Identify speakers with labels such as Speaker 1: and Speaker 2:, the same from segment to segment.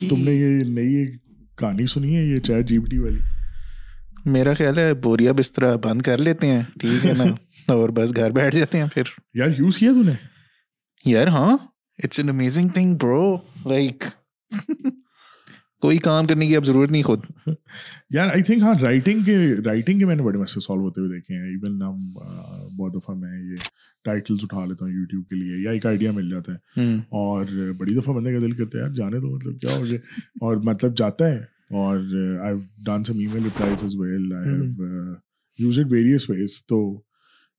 Speaker 1: تم نے
Speaker 2: یہ نئی کہانی سنی ہے یہ چیٹ جی ٹی والی؟
Speaker 1: میرا خیال ہے بوریا بستر بند کر لیتے ہیں ٹھیک ہے نا؟ اور بس گھر بیٹھ جاتے ہیں پھر۔
Speaker 2: یار یوز کیا تو نے؟
Speaker 1: یار ہاں it's an amazing thing bro like کوئی کام کرنے کی اب ضرورت نہیں خود۔
Speaker 2: یار آئی تھنک ہاں رائٹنگ کے رائٹنگ کے میں نے بڑے مسئلے سالو ہوتے ہوئے دیکھے ہیں۔ ایون ہم بہت دفعہ میں یہ ٹائٹلس اٹھا لیتا ہوں یوٹیوب کے لیے یا ایک آئیڈیا مل جاتا ہے۔ اور بڑی دفعہ بندے کا دل کرتا ہے یار جانے دو مطلب کیا ہو گیا؟ اور مطلب جاتا ہے۔ اور I done some email replies as well I have use it various ways تو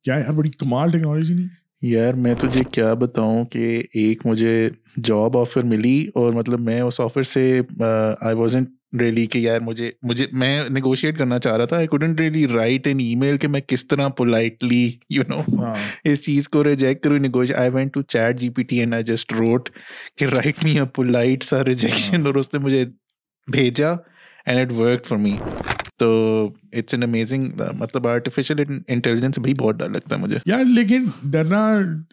Speaker 2: کیا یار بڑی کمال ٹیکنالوجی نہیں۔
Speaker 1: یار میں تجھے کیا بتاؤں کہ ایک مجھے جاب آفر ملی اور مطلب میں اس آفر سے آئی وازنٹ ریلی کہ یار مجھے مجھے میں نیگوشیٹ کرنا چاہ رہا تھا I couldn't really write an email کہ میں کس طرح پولائٹلی یو نو اس چیز کو ریجیکٹ کروں نیگوش I went to chat G P T and I just wrote کہ رائٹ می اے پولائٹ سا ریجیکشن اور اس نے مجھے بھیجا and it work for me تو اٹس این امیزنگ مطلب آرٹیفیشیل انٹیلیجنس بھی بہت ڈر لگتا ہے مجھے۔
Speaker 2: یار لیکن ڈرنا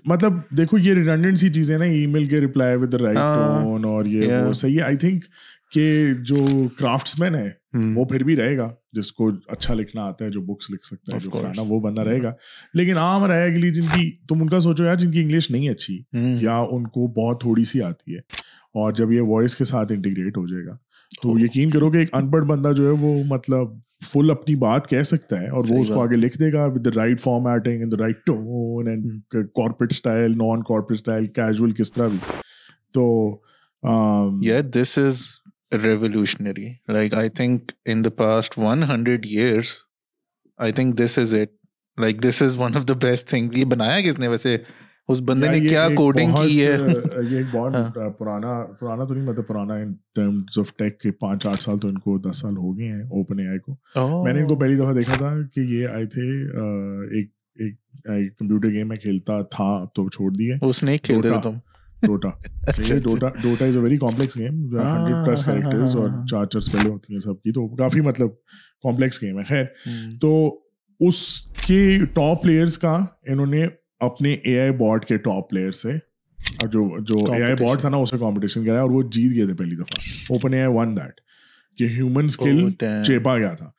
Speaker 2: مطلب دیکھو یہ ریڈنڈنٹ سی چیزیں نا ای میل کے ریپلائی ود رائٹ ٹون اور یہ وہ صحیح ہے۔ آئی تھنک کہ جو کرافٹس مین ہے
Speaker 1: وہ
Speaker 2: پھر بھی رہے گا۔ جس کو اچھا لکھنا آتا ہے جو بکس لکھ سکتا ہے جو فلانا وہ بندہ رہے گا۔ لیکن عام رہے گا جن کی تم ان کا سوچو یار جن کی انگلش نہیں اچھی
Speaker 1: یا
Speaker 2: ان کو بہت تھوڑی سی آتی ہے اور جب یہ وائس کے ساتھ انٹیگریٹ ہو جائے گا۔
Speaker 1: تو
Speaker 2: یقین کرو کہ ایک ان پڑھ بندہ جو ہے وہ مطلب فل اپنی بات کہہ سکتا ہے اور وہ اس کو آگے لکھ دے گا with the right formatting and the right tone and corporate style non corporate style casual کس طرح بھی۔ تو یار
Speaker 1: this is revolutionary like I think in the past one hundred years I think this is it like this is one of the best thing یہ بنایا کس نے ویسے اس بندے نے کیا کوڈنگ کی ہے؟
Speaker 2: یہ ایک بہت ہاں۔ پرانا پرانا تو نہیں مطلب پرانا ان ٹرمز آف ٹیک کے پانچ آٹھ سال تو ان کو دس سال ہو گئے ہیں اوپن اے آئی کو
Speaker 1: میں نے ان کو
Speaker 2: پہلی دفعہ دیکھا تھا کہ یہ آئے تھے ایک ایک کمپیوٹر گیم میں کھیلتا تھا تو چھوڑ دیے
Speaker 1: اس نے کھیلتے تھے تم۔
Speaker 2: Dota
Speaker 1: Dota
Speaker 2: Dota is a very complex game hundred plus characters اور چار چار اسپیلیں ہوتی ہیں سب کی تو کافی مطلب کمپلیکس گیم ہے۔ خیر تو اس کے ٹاپ پلیئرس کا انہوں نے اپنے اے آئی بورڈ کے ٹاپ پلیئر سے جو جو اے آئی بورڈ تھا نا اسے کمپٹیشن کرایا اور وہ جیت گئے تھے پہلی دفعہ۔ Open A I won that کہ ہیومن اسکل چیپا گیا تھا۔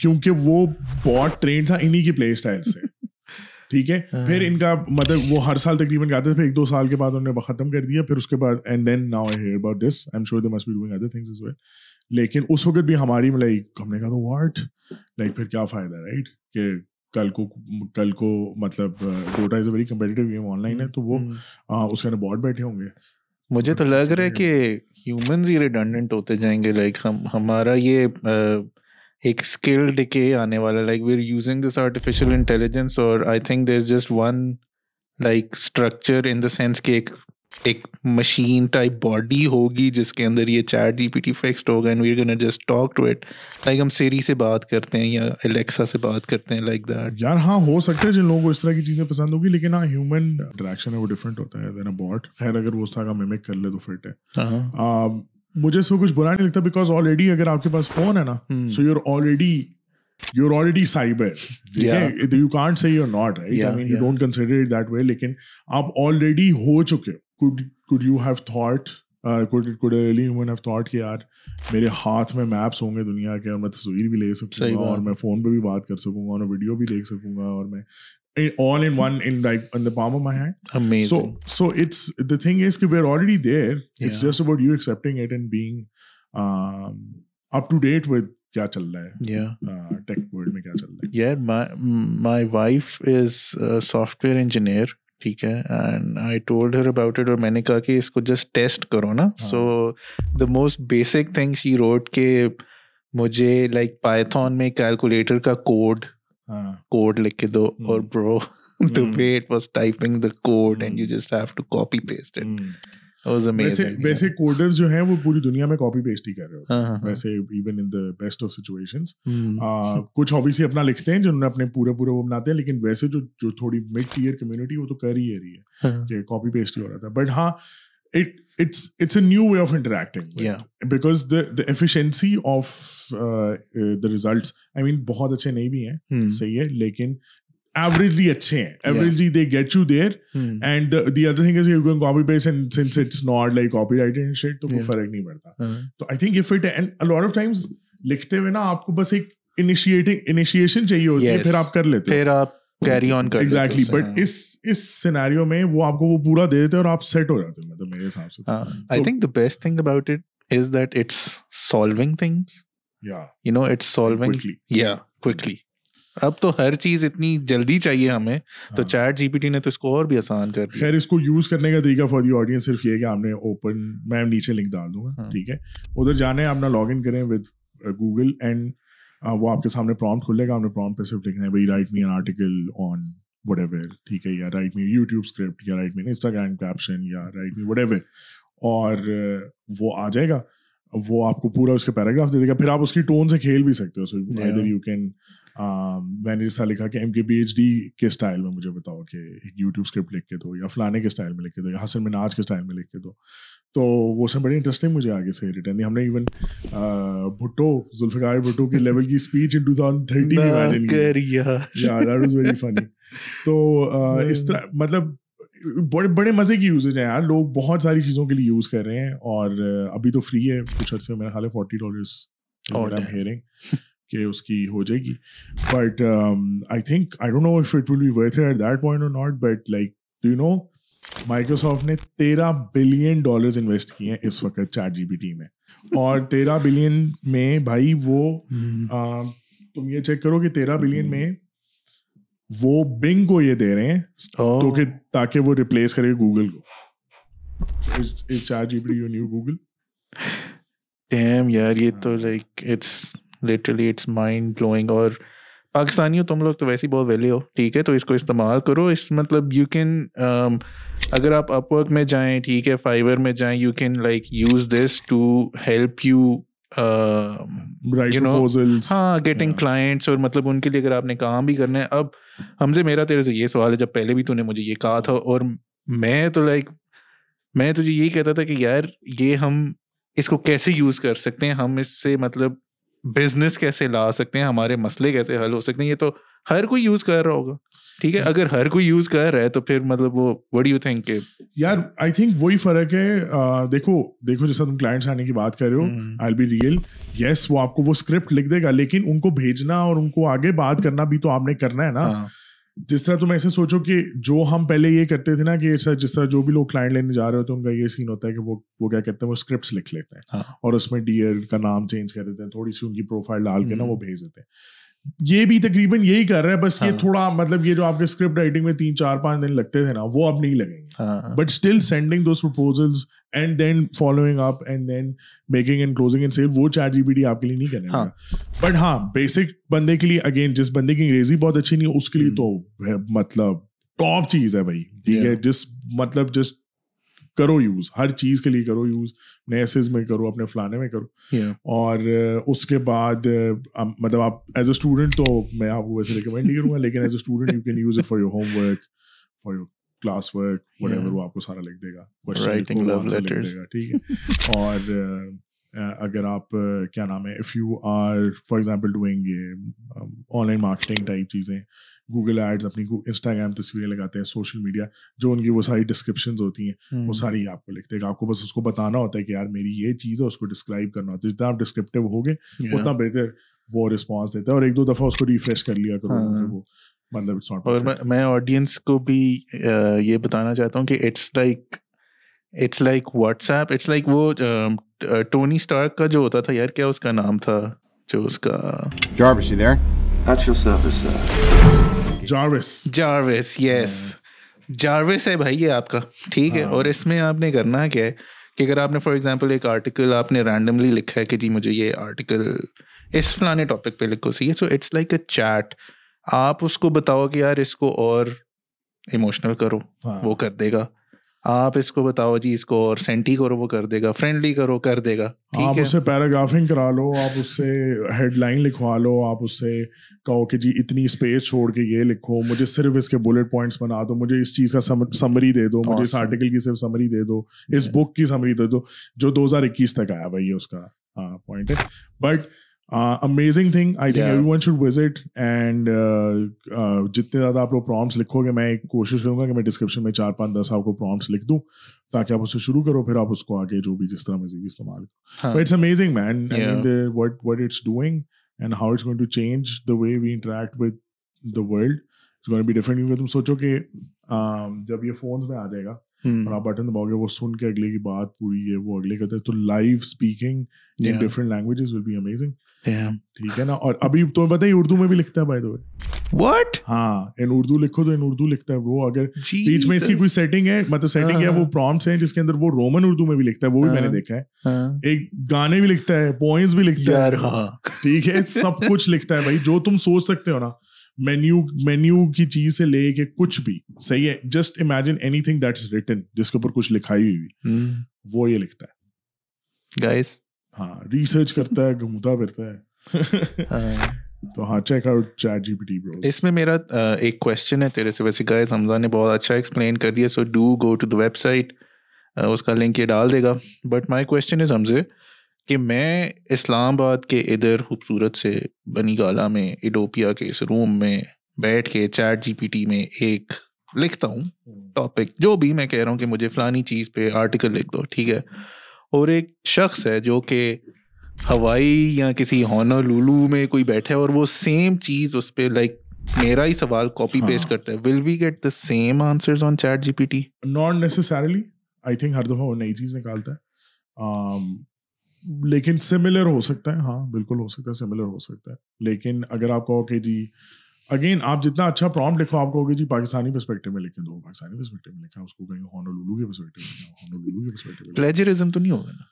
Speaker 2: کیونکہ وہ بہت ٹرینڈ تھا انہیں کی پلے اسٹائل سے۔ ٹھیک ہے؟ پھر ان کا مطلب وہ ہر سال تقریباً گاتے تھے پھر ایک دو سال کے بعد انہوں نے ختم کر دیا پھر اس کے بعد and then now I hear about this I am sure they must be doing other things as well لیکن اس وقت بھی ہماری لائک ہم نے کہا تو واٹ لائک پھر کیا فائدہ رائٹ کہ کل کو کل کو مطلب Dota is a very competitive game online ہے تو وہ اس کے بورڈ بیٹھے ہوں گے۔
Speaker 1: مجھے تو لگ رہا ہے کہ ہیومنز ہی ریڈنڈنٹ ہوتے جائیں گے لائک ہم ہمارا یہ ایک اسکل ڈکے آنے والا like we are using this artificial intelligence اور I think there is just one like structure in the sense کہ ایک ایک مشین ٹائپ باڈی ہوگی جس کے اندر یہ chat G P T fixed ہوگا and we gonna just talk to it like ہم سیری سے بات کرتے ہیں یا الیکسا سے بات کرتے ہیں لائک دیٹ
Speaker 2: یار ہاں ہو سکتا ہے جن لوگوں کو اس طرح کی چیزیں پسند ہوگی لیکن ہاں ہیومن انٹریکشن ہے وہ ڈفرینٹ ہوتا ہے دین اے باٹ خیر اگر وہ اس طرح کا میمک کر لے تو فٹ ہے. مجھے اس میں کچھ برا نہیں لگتا بیکاز آلریڈی اگر آپ کے پاس فون ہے نا so you are already you are already cyber you can't say you not right I mean you don't consider that way لیکن آپ آلریڈی ہو چکے کوڈ یو ہیو تھاٹ کہ یار میرے ہاتھ میں میپس ہوں گے دنیا کے اور میں تصویر بھی لے سکوں گا اور میں فون پہ بھی بات کر سکوں گا اور ویڈیو بھی دیکھ سکوں گا اور میں all in one in like in the palm of my hand.
Speaker 1: Amazing. so
Speaker 2: so it's the thing is we're already there. It's just about you accepting it and being um up to date with کیا چل رہا
Speaker 1: ہے
Speaker 2: tech world میں کیا چل رہا
Speaker 1: ہے یار my wife is software engineer ٹھیک ہے and I told her about it اور میں نے کہا کہ اس کو جسٹ ٹیسٹ کرو نا۔ So the most basic thing she wrote کہ مجھے لائک پائتھون میں کیلکولیٹر کا کوڈ کوڈ لکھ کے دو۔ اور bro the way it was typing the code and you just have to copy paste it ویسے
Speaker 2: کوڈر جو ہیں وہ پوری دنیا میں کاپی پیسٹ ہی کر رہے ہوتے ہیں. ویسے even in the best of کچھ آبویسلی اپنا لکھتے ہیں جنہوں نے اپنے پورے پورے وہ بناتے ہیں لیکن ویسے جو جو تھوڑی مڈ ٹیئر کمیونٹی وہ تو کر ہی رہی ہے کہ کاپی پیسٹ ہی ہو رہا تھا. بٹ ہاں it's a new way of interacting because the of the results I mean بہت اچھے نہیں بھی ہیں صحیح ہے لیکن ایوریجلی اچھے ہیں averagely they get you there and the other thing copy paste and since it's not like copy right and shit تو کوئی فرق نہیں پڑتا تو I think if it and of times لکھتے ہوئے نا آپ کو بس ایک انیشیٹنگ انیشیشن چاہیے ہوتی ہے پھر آپ کر لیتے سے
Speaker 1: بیسٹ تھنگ اباؤٹ اب تو ہر چیز اتنی جلدی چاہیے ہمیں تو ہاں۔ چیٹ جی پی ٹی نے تو اس کو اور بھی آسان کر دیا۔ خیر
Speaker 2: اس کو یوز کرنے کا طریقہ فار دی آڈینس صرف یہ کہ آپ نے اوپن میں نیچے لنک ڈال دوں گا ہاں۔ ٹھیک ہے؟ ادھر جانے آپ نہ لاگ ان کریں وتھ گوگل اینڈ وہ آپ کے سامنے پرامپٹ کھلے گا آپ نے پرامپٹ پہ صرف لکھنا ہے بھائی write me an article on whatever ٹھیک ہے؟ یا رائٹ می یوٹیوب اسکرپٹ یا رائٹ می انسٹاگرام کیپشن یا رائٹ می وٹ ایور اور uh, وہ آ جائے گا وہ آپ کو پورا اس کے پیراگراف دے دے گا پھر آپ اس کی ٹون سے کھیل بھی سکتے ہو سو ادھر یو کین میں نے جس طرح لکھا کہ ایم کے پی ایچ ڈی کے اسٹائل میں مجھے بتاؤ کہ ایک یوٹیوب اسکرپٹ لکھ کے دو یا فلانے کے اسٹائل میں لکھ کے دو یا حسن مناج کے اسٹائل میں لکھ کے دو۔ تو وہ سب بڑی انٹرسٹنگ مجھے آگے سے ریٹرن دی۔ ہم نے ایون بھٹو ذوالفقار بھٹو کے لیول کی اسپیچ ان 2013 میں امیجن کی۔ یار دیٹ واز ویری فنی تو اس طرح مطلب بڑے بڑے مزے کی یوزیج ہیں یار۔ لوگ بہت ساری چیزوں کے لیے یوز کر رہے ہیں اور ابھی تو فری ہے۔ کچھ عرصے میرا خیال ہے فورٹی ڈالرس ہیئرنگ کہ اس کی ہو جائے گی. But I think I don't know if it will be worth at that point اور not but like do you know Microsoft نے تیرہ بلین ڈالرز انویسٹ کیے ہیں اس وقت چار جی بی ٹی میں. اور تیرہ بلین میں بھائی وہ hmm. تم یہ چیک کرو کہ تیرہ بلین میں وہ بنگ کو یہ دے رہے ہیں
Speaker 1: تو oh. کہ
Speaker 2: تاکہ وہ ریپلیس کرے گوگل کو. Chat G P T you new Google
Speaker 1: damn یار یہ ہاں. تو like it's literally it's mind blowing اور پاکستانی ہو تم لوگ تو ویسے ہی بہت ویلی ہو ٹھیک ہے تو اس کو استعمال کرو۔ اس مطلب یو کین um، اگر آپ اپ ورک میں جائیں ٹھیک ہے فائبر میں جائیں you can like use this to help you ہاں گیٹنگ کلائنٹس اور مطلب ان کے لیے اگر آپ نے کام بھی کرنا ہے۔ اب ہم سے میرا تیرے سے یہ سوال ہے جب پہلے بھی تو نے مجھے یہ کہا تھا اور میں تو لائک میں تجھے یہی کہتا تھا کہ یار یہ ہم اس کو کیسے یوز کر سکتے ہیں؟ ہم اس سے مطلب بزنس کیسے لا سکتے ہیں ہمارے مسئلے کیسے حل ہو سکتے ہیں یہ تو ہر کوئی یوز کر رہا ہوگا۔ ٹھیک ہے اگر ہر کوئی یوز کر رہا ہے تو پھر مطلب وہ وٹ یو تھنک
Speaker 2: یار آئی تھنک وہی فرق ہے دیکھو دیکھو جیسا تم کلائنٹس آنے کی بات کر رہے ہو آئی بی ریئل یس وہ آپ کو وہ اسکرپٹ لکھ دے گا لیکن ان کو بھیجنا اور ان کو آگے بات کرنا بھی تو آپ نے کرنا ہے نا۔ ہاں۔ جس طرح تم ایسے سوچو کہ جو ہم پہلے یہ کرتے تھے نا کہ جس طرح جو بھی لوگ کلائنٹ لینے جا رہے ہوتے ہیں ان کا یہ سین ہوتا ہے کہ وہ وہ کیا کہتے ہیں وہ اسکرپٹس لکھ لیتے ہیں
Speaker 1: ہاں۔
Speaker 2: اور اس میں ڈیئر کا نام چینج کر دیتے ہیں تھوڑی سی ان کی پروفائل ڈال کے نا وہ بھیج دیتے ہیں۔ یہ بھی تقریباً یہی کر رہا ہے بس یہ ہاں۔ تھوڑا مطلب یہ جو آپ کے اسکرپٹ رائٹنگ میں تین چار پانچ دن لگتے تھے نا وہ اب نہیں لگیں
Speaker 1: گے۔
Speaker 2: But still sending those proposal and then following up and then making and closing and sale وہ چیٹ جی پی ڈی آپ کے لیے نہیں کرنا بٹ ہاں بیسک ہاں، بندے کے لیے اگین جس بندے کی انگریزی بہت اچھی نہیں ہے اس کے لیے تو مطلب ٹاپ چیز ہے بھائی۔ ٹھیک ہے جس مطلب جس کرو یوز ہر چیز کے لیے کرو یوز نیسز میں کرو اپنے فلانے میں کرو۔ اور اس کے بعد مطلب آپ ایز اے اسٹوڈنٹ تو میں آپ کو ویسے ریکمینڈ نہیں کروں گا لیکن as a student you can use it for your homework for your classwork whatever وہ آپ کو سارا لکھ دے گا۔ ٹھیک ہے۔ اور اگر آپ کیا نام ہے if you are for example doing online marketing type چیزیں گوگل ایڈز اپنی انسٹاگرام تصویریں لگاتے ہیں سوشل میڈیا جو ان کی وہ ساری ڈسکرپشن ہوتی ہیں وہ ساری آپ کو لکھتے ہیں آپ کو بس اس کو بتانا ہوتا ہے کہ یار میری یہ چیز ہے اس کو ڈسکرائب کرنا ہوتا ہے۔ جتنا آپ ڈسکرپٹیو ہو ہوگے اتنا بہتر وہ رسپانس دیتا ہے اور ایک دو دفعہ اس کو ریفریش کر لیا کرو ہاں۔ وہ مطلب اور
Speaker 1: میں آڈینس کو بھی یہ بتانا چاہتا ہوں کہ it's like it's like WhatsApp it's like وہ um, uh, ٹونی اسٹارک کا جو ہوتا تھا یار کیا اس کا نام تھا؟ جو اس کا
Speaker 3: جارویس
Speaker 1: یس ہے بھائی یہ آپ کا ٹھیک ہے؟ ہاں۔ اور اس میں آپ نے کرنا کیا ہے کہ اگر آپ نے فار ایگزامپل ایک آرٹیکل آپ نے رینڈملی لکھا ہے کہ جی مجھے یہ آرٹیکل اس فلانے ٹاپک پہ لکھو سی ہے؟ So it's like a chat آپ اس کو بتاؤ کہ یار اس کو اور ایموشنل کرو
Speaker 2: ہاں۔ وہ
Speaker 1: کر دے گا۔ آپ اس کو بتاؤ جی اس کو اور سینٹی کرو وہ کر دے گا فرینڈلی کرو کر دے گا آپ اس
Speaker 2: سے پیراگرافنگ کرا لو آپ اس سے ہیڈ لائن لکھوا لو آپ اس سے کہو کہ جی اتنی اسپیس چھوڑ کے یہ لکھو مجھے صرف اس کے بلٹ پوائنٹس بنا دو مجھے اس چیز کا سمری دے دو مجھے اس آرٹیکل کی صرف سمری دے دو اس بک کی سمری دے دو جو دو ہزار اکیس تک آیا بھائی اس کا ہاں پوائنٹ ہے۔ But amazing thing I think everyone should visit and جتنے زیادہ آپ لوگ پرامس لکھو گے میں کوشش کروں گا کہ میں ڈسکرپشن میں چار پانچ دس آپ کو پرامس لکھ دوں تاکہ آپ اسے شروع کرو پھر آپ اس کو آگے جو بھی جس طرح مزید استعمال
Speaker 1: کرو۔
Speaker 2: مین what what it's doing and how it's going to change the way we interact with the world be different کیونکہ تم سوچو کہ جب یہ فونس میں آ جائے گا
Speaker 1: اور
Speaker 2: آپ بٹن دباؤ گے وہ سن کے اگلے کی بات پوری ہے وہ اگلے کرتے تو live speaking in different languages will be amazing ٹھیک ہے نا؟ اور ابھی تمہیں پتہ اردو میں بھی لکھتا ہے بائی
Speaker 1: واٹ
Speaker 2: ہاں ان اردو لکھو تو ان اردو لکھتا ہے وہ اگر بیچ میں اس کی کوئی سیٹنگ ہے مطلب سیٹنگ ہے وہ پرومپٹس ہیں جس کے اندر وہ رومن اردو میں بھی لکھتا ہے وہ بھی میں نے دیکھا ہے۔ ایک گانے بھی لکھتا ہے پوئمس بھی لکھتا ہے۔ ٹھیک ہے سب کچھ لکھتا ہے بھائی جو تم سوچ سکتے ہو نا۔ مینیو مینیو کی چیز سے لے کے کچھ بھی صحیح ہے؟ Just imagine anything that is written جس کے اوپر کچھ لکھائی ہوئی
Speaker 1: ہوئی۔
Speaker 2: وہ یہ لکھتا ہے۔
Speaker 1: گائز
Speaker 2: ہاں ریسرچ کرتا ہے گھومتا پھرتا ہے۔
Speaker 1: ہاں۔
Speaker 2: تو ہاں check out chat G P T bro اس
Speaker 1: میں میرا ایک کوشچن ہے تیرے سے۔ ویسے گائز حمزہ نے بہت اچھا ایکسپلین کر دیا so do go to the website اس کا لنک یہ ڈال دے گا۔ بٹ مائی کوشچن از حمزے کہ میں اسلام آباد کے ادھر خوبصورت سے بنی گالا میں ایڈوپیا کے اس روم میں بیٹھ کے چیٹ جی پی ٹی میں ایک لکھتا ہوں ٹاپک جو بھی میں کہہ رہا ہوں کہ مجھے فلانی چیز پہ آرٹیکل لکھ دو ٹھیک ہے؟ اور ایک شخص ہے جو کہ ہوائی یا کسی ہونا لولو میں کوئی بیٹھا ہے اور وہ سیم چیز اس پہ لائک میرا ہی سوال کاپی ہاں۔ پیسٹ کرتا ہے۔ Will we get the same answer on chat G P T
Speaker 2: not necessarily I think ہر دفعہ وہ نئی چیز نکالتا ہے۔ لیکن سملر ہو سکتا ہے۔ ہاں بالکل ہو سکتا ہے سملر ہو سکتا ہے۔ لیکن اگر آپ کہو کہ جی اگین آپ جتنا اچھا پرام لکھو آپ کہو گے جی پاکستانی پرسپیکٹو میں لکھیں تو پاکستانی پرسپیکٹو میں لکھا اس کو کہیں ہانولولو کے پرسپیکٹو میں ہانولولو کے پرسپیکٹو
Speaker 1: پلیجرزم تو نہیں ہوگا نا؟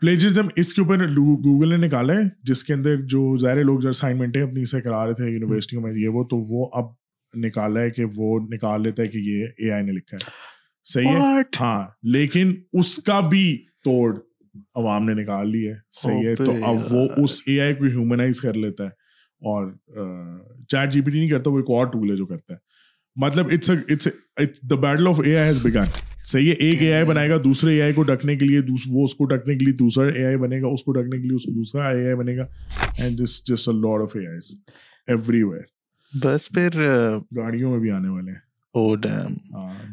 Speaker 2: پلیجرزم اس کے اوپر گوگل نے نکالا ہے جس کے اندر جو ظاہر لوگ جو اسائنمنٹیں اپنی سے کرا رہے تھے یونیورسٹیوں میں یہ وہ تو وہ اب نکالا ہے کہ وہ نکال لیتا ہے کہ یہ اے آئی نے لکھا ہے۔ صحیح ہے؟ ہاں لیکن اس کا بھی توڑ۔ عوام نے نکال لی ہے صحیح ہے۔ تو اب وہ اس اے آئی کو ہیومنائز کر لیتا ہے اور چیٹ جی پی ٹی نہیں کرتا وہ ایک اور ٹول ہے جو کرتا ہے۔ مطلب battle of A I has begun صحیح ہے ایک اے آئی بنائے گا دوسرے اے آئی کو ڈکنے کے لیے وہ اس کو ڈکنے کے لیے دوسرا اے آئی بنے گا اس کو ڈکنے کے لیے اس کو دوسرا اے آئی بنے گا۔ اینڈ جس جس a lot of A I everywhere
Speaker 1: بس پھر
Speaker 2: گاڑیوں میں بھی آنے والے ہیں۔ ہاں،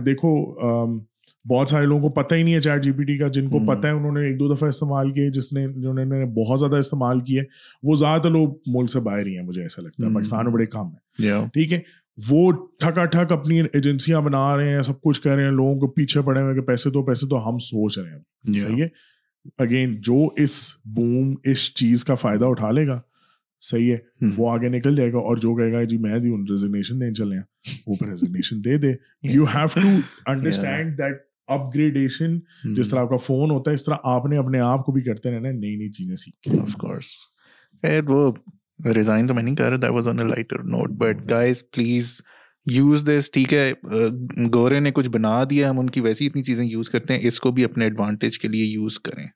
Speaker 2: دیکھو um, بہت سارے لوگوں کو پتہ ہی نہیں ہے چیٹ جی پی ٹی کا جن کو پتہ ہے انہوں نے ایک دو دفعہ استعمال کیے جس نے جنہوں نے بہت زیادہ استعمال کیے۔ وہ زیادہ تر لوگ ملک سے باہر ہی ہیں مجھے ایسا لگتا ہے۔ پاکستان میں بڑے کام ہے ٹھیک ہے؟ وہ ٹھکا ٹھک اپنی ایجنسیاں بنا رہے ہیں سب کچھ کہہ رہے ہیں لوگوں کو پیچھے پڑے ہوئے کہ پیسے دو پیسے دو ہم سوچ رہے ہیں۔ صحیح ہے؟ اگین جو اس بوم اس چیز کا فائدہ اٹھا لے گا صحیح ہے؟ وہ آگے نکل جائے گا اور جو کہے گا جی میں دی ریزگنیشن دیں چلے ہیں۔ وہ پھر ریزگنیشن دے دے۔ You have to understand that upgradation جس طرح آپ کا فون ہوتا ہے اس طرح آپ نے اپنے آپ کو بھی کرتے رہنا نئی نئی چیزیں سیکھ کے۔
Speaker 1: آف کورس وہ ریزائن تو میں نہیں کر رہا that was on a lighter note but guys please use this ٹھیک ہے؟ گورے نے کچھ بنا دیا، ہم ان کی ویسی اتنی چیزیں یوز کرتے ہیں، اس کو بھی اپنے ایڈوانٹیج کے لیے یوز کریں۔